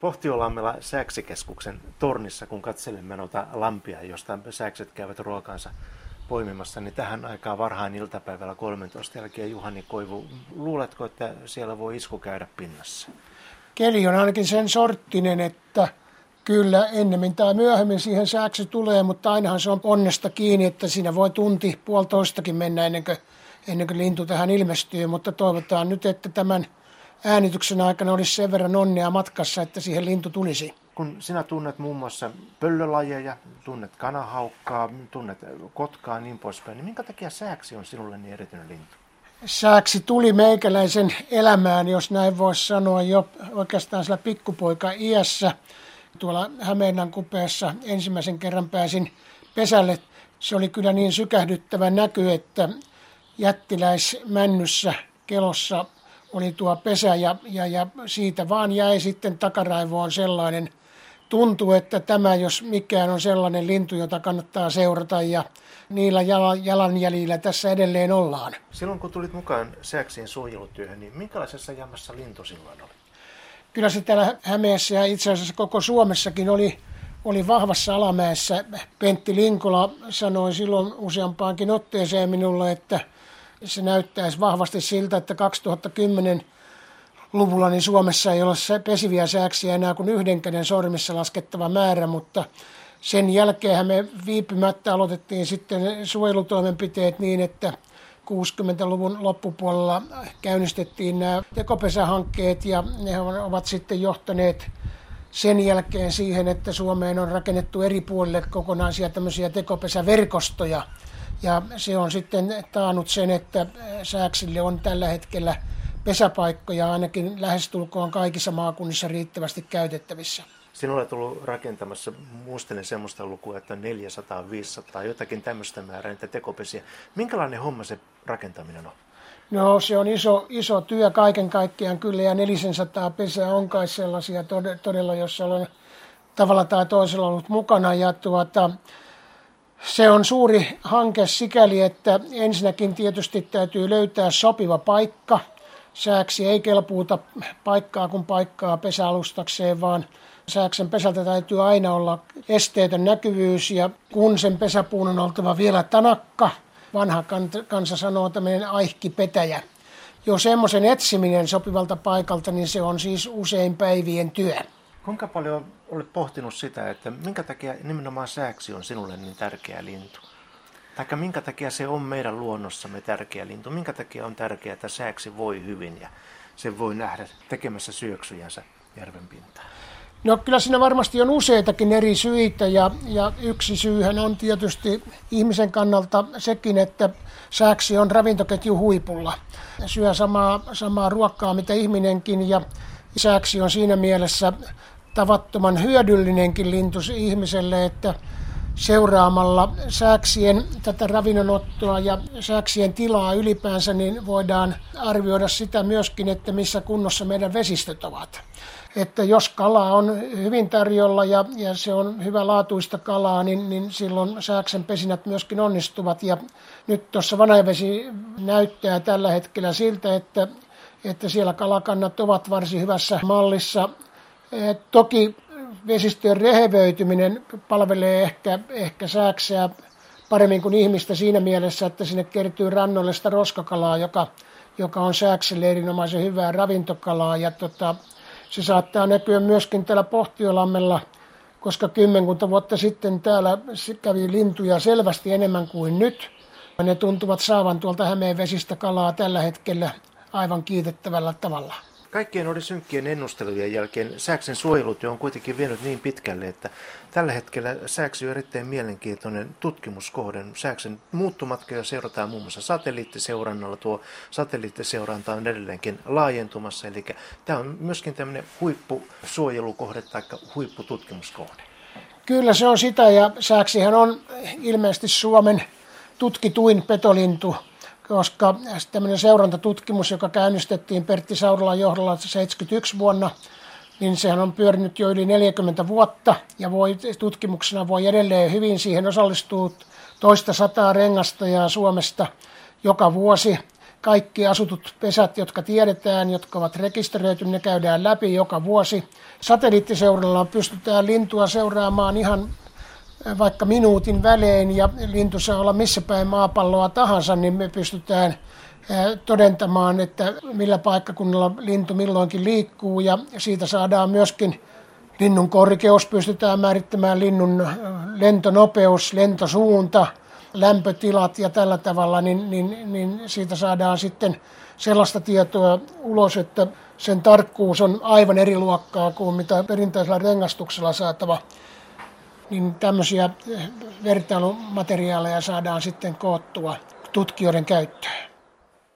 Pohtiolammella Sääksikeskuksen tornissa, kun katselemme noita lampia, josta sääkset käyvät ruokansa poimimassa, niin tähän aikaan varhain iltapäivällä 13 jälkeen Juhani Koivu, luuletko, että siellä voi isku käydä pinnassa? Keli on ainakin sen sorttinen, että kyllä ennemmin tai myöhemmin siihen sääksi tulee, mutta ainahan se on onnesta kiinni, että siinä voi tunti puolitoistakin mennä ennen kuin, ennen kuin lintu tähän ilmestyy, mutta toivotaan nyt, että tämän äänityksen aikana olisi sen verran onnea matkassa, että siihen lintu tulisi. Kun sinä tunnet muun muassa pöllölajeja, tunnet kanahaukkaa, tunnet kotkaa ja niin poispäin, niin minkä takia sääksi on sinulle niin erityinen lintu? Sääksi tuli meikäläisen elämään, jos näin voisi sanoa, jo oikeastaan sillä pikkupoika iässä. Tuolla Hämeenan kupeessa ensimmäisen kerran pääsin pesälle. Se oli kyllä niin sykähdyttävä näky, että jättiläismännyssä kelossa oli tuo pesä ja, ja, ja siitä vaan jäi sitten takaraivoon sellainen tuntuu, että tämä jos mikään on sellainen lintu, jota kannattaa seurata ja niillä jalanjäljillä tässä edelleen ollaan. Silloin kun tulit mukaan Sääksien suojelutyöhön, niin minkälaisessa jamassa lintu silloin oli? Kyllä se täällä Hämeessä ja itse asiassa koko Suomessakin oli, oli vahvassa alamäessä. Pentti Linkola sanoi silloin useampaankin otteeseen minulle, että se näyttäisi vahvasti siltä, että 2010 luvulla niin Suomessa ei ole pesiviä sääksiä enää kuin yhden käden sormissa laskettava määrä, mutta sen jälkeen me viipymättä aloitettiin sitten suojelutoimenpiteet niin, että 60-luvun loppupuolella käynnistettiin nämä tekopesähankkeet ja ne ovat sitten johtaneet sen jälkeen siihen, että Suomeen on rakennettu eri puolille kokonaisia tämmöisiä tekopesäverkostoja. Ja se on sitten taannut sen, että sääksille on tällä hetkellä pesäpaikkoja ainakin lähestulkoon kaikissa maakunnissa riittävästi käytettävissä. Sinulle tullut rakentamassa, muistelen semmoista lukua, että 400-500, jotakin tämmöistä määrää niitä tekopesiä. Minkälainen homma se rakentaminen on? No se on iso, iso työ kaiken kaikkiaan kyllä ja 400 pesää on kai sellaisia todella, jossa olen tavalla tai toisella ollut mukana. Ja tuota, se on suuri hanke sikäli, että ensinnäkin tietysti täytyy löytää sopiva paikka. Sääksi ei kelpuuta paikkaa kuin paikkaa pesäalustakseen, vaan sääksen pesältä täytyy aina olla esteetön näkyvyys ja kun sen pesäpuun on oltava vielä tanakka, vanha kansa sanoo tämmöinen aihkipetäjä. Jo semmoisen etsiminen sopivalta paikalta, niin se on siis usein päivien työ. Kuinka paljon olet pohtinut sitä, että minkä takia nimenomaan sääksi on sinulle niin tärkeä lintu? Tai minkä takia se on meidän luonnossamme tärkeä lintu? Minkä takia on tärkeää, että sääksi voi hyvin ja se voi nähdä tekemässä syöksyjänsä järven pintaan? No kyllä siinä varmasti on useitakin eri syitä ja, ja yksi syyhän on tietysti ihmisen kannalta sekin, että sääksi on ravintoketju huipulla. Syö samaa, samaa ruokkaa mitä ihminenkin ja sääksi on siinä mielessä tavattoman hyödyllinenkin lintu ihmiselle, että seuraamalla sääksien tätä ravinnonottoa ja sääksien tilaa ylipäänsä, niin voidaan arvioida sitä myöskin, että missä kunnossa meidän vesistöt ovat. Että jos kala on hyvin tarjolla ja, ja se on hyvä laatuista kalaa, niin, niin silloin sääksen pesinät myöskin onnistuvat. Ja nyt tuossa vanajavesi näyttää tällä hetkellä siltä, että, että siellä kalakannat ovat varsin hyvässä mallissa. Et toki vesistöjen rehevöityminen palvelee ehkä, ehkä sääkseä paremmin kuin ihmistä siinä mielessä, että sinne kertyy rannoille sitä roskakalaa, joka, joka on sääkselle erinomaisen hyvää ravintokalaa. Ja tota, se saattaa näkyä myöskin täällä Pohtiolammella, koska kymmenkunta vuotta sitten täällä kävi lintuja selvästi enemmän kuin nyt. Ne tuntuvat saavan tuolta Hämeen vesistä kalaa tällä hetkellä aivan kiitettävällä tavalla. Kaikkien oli synkkien ennustelujen jälkeen Sääksen suojelutyö on kuitenkin vienyt niin pitkälle, että tällä hetkellä Sääksy on erittäin mielenkiintoinen tutkimuskohde. Sääksen muuttumatkoja seurataan muun muassa satelliittiseurannalla. Tuo satelliittiseuranta on edelleenkin laajentumassa, eli tämä on myöskin tämmöinen huippusuojelukohde tai huippututkimuskohde. Kyllä se on sitä ja Sääksihän on ilmeisesti Suomen tutkituin petolintu koska tämmöinen seurantatutkimus, joka käynnistettiin Pertti Saurolan johdolla 71 vuonna, niin sehän on pyörinyt jo yli 40 vuotta ja voi, tutkimuksena voi edelleen hyvin siihen osallistuu toista sataa rengastajaa Suomesta joka vuosi kaikki asutut pesät, jotka tiedetään, jotka ovat rekisteröity, ne käydään läpi joka vuosi. Satelliittiseuralla pystytään lintua seuraamaan ihan vaikka minuutin välein ja lintu saa olla missä päin maapalloa tahansa, niin me pystytään todentamaan, että millä paikkakunnalla lintu milloinkin liikkuu ja siitä saadaan myöskin linnun korkeus, pystytään määrittämään linnun lentonopeus, lentosuunta, lämpötilat ja tällä tavalla, niin, niin, niin siitä saadaan sitten sellaista tietoa ulos, että sen tarkkuus on aivan eri luokkaa kuin mitä perinteisellä rengastuksella saatava. Niin tämmöisiä vertailumateriaaleja saadaan sitten koottua tutkijoiden käyttöön.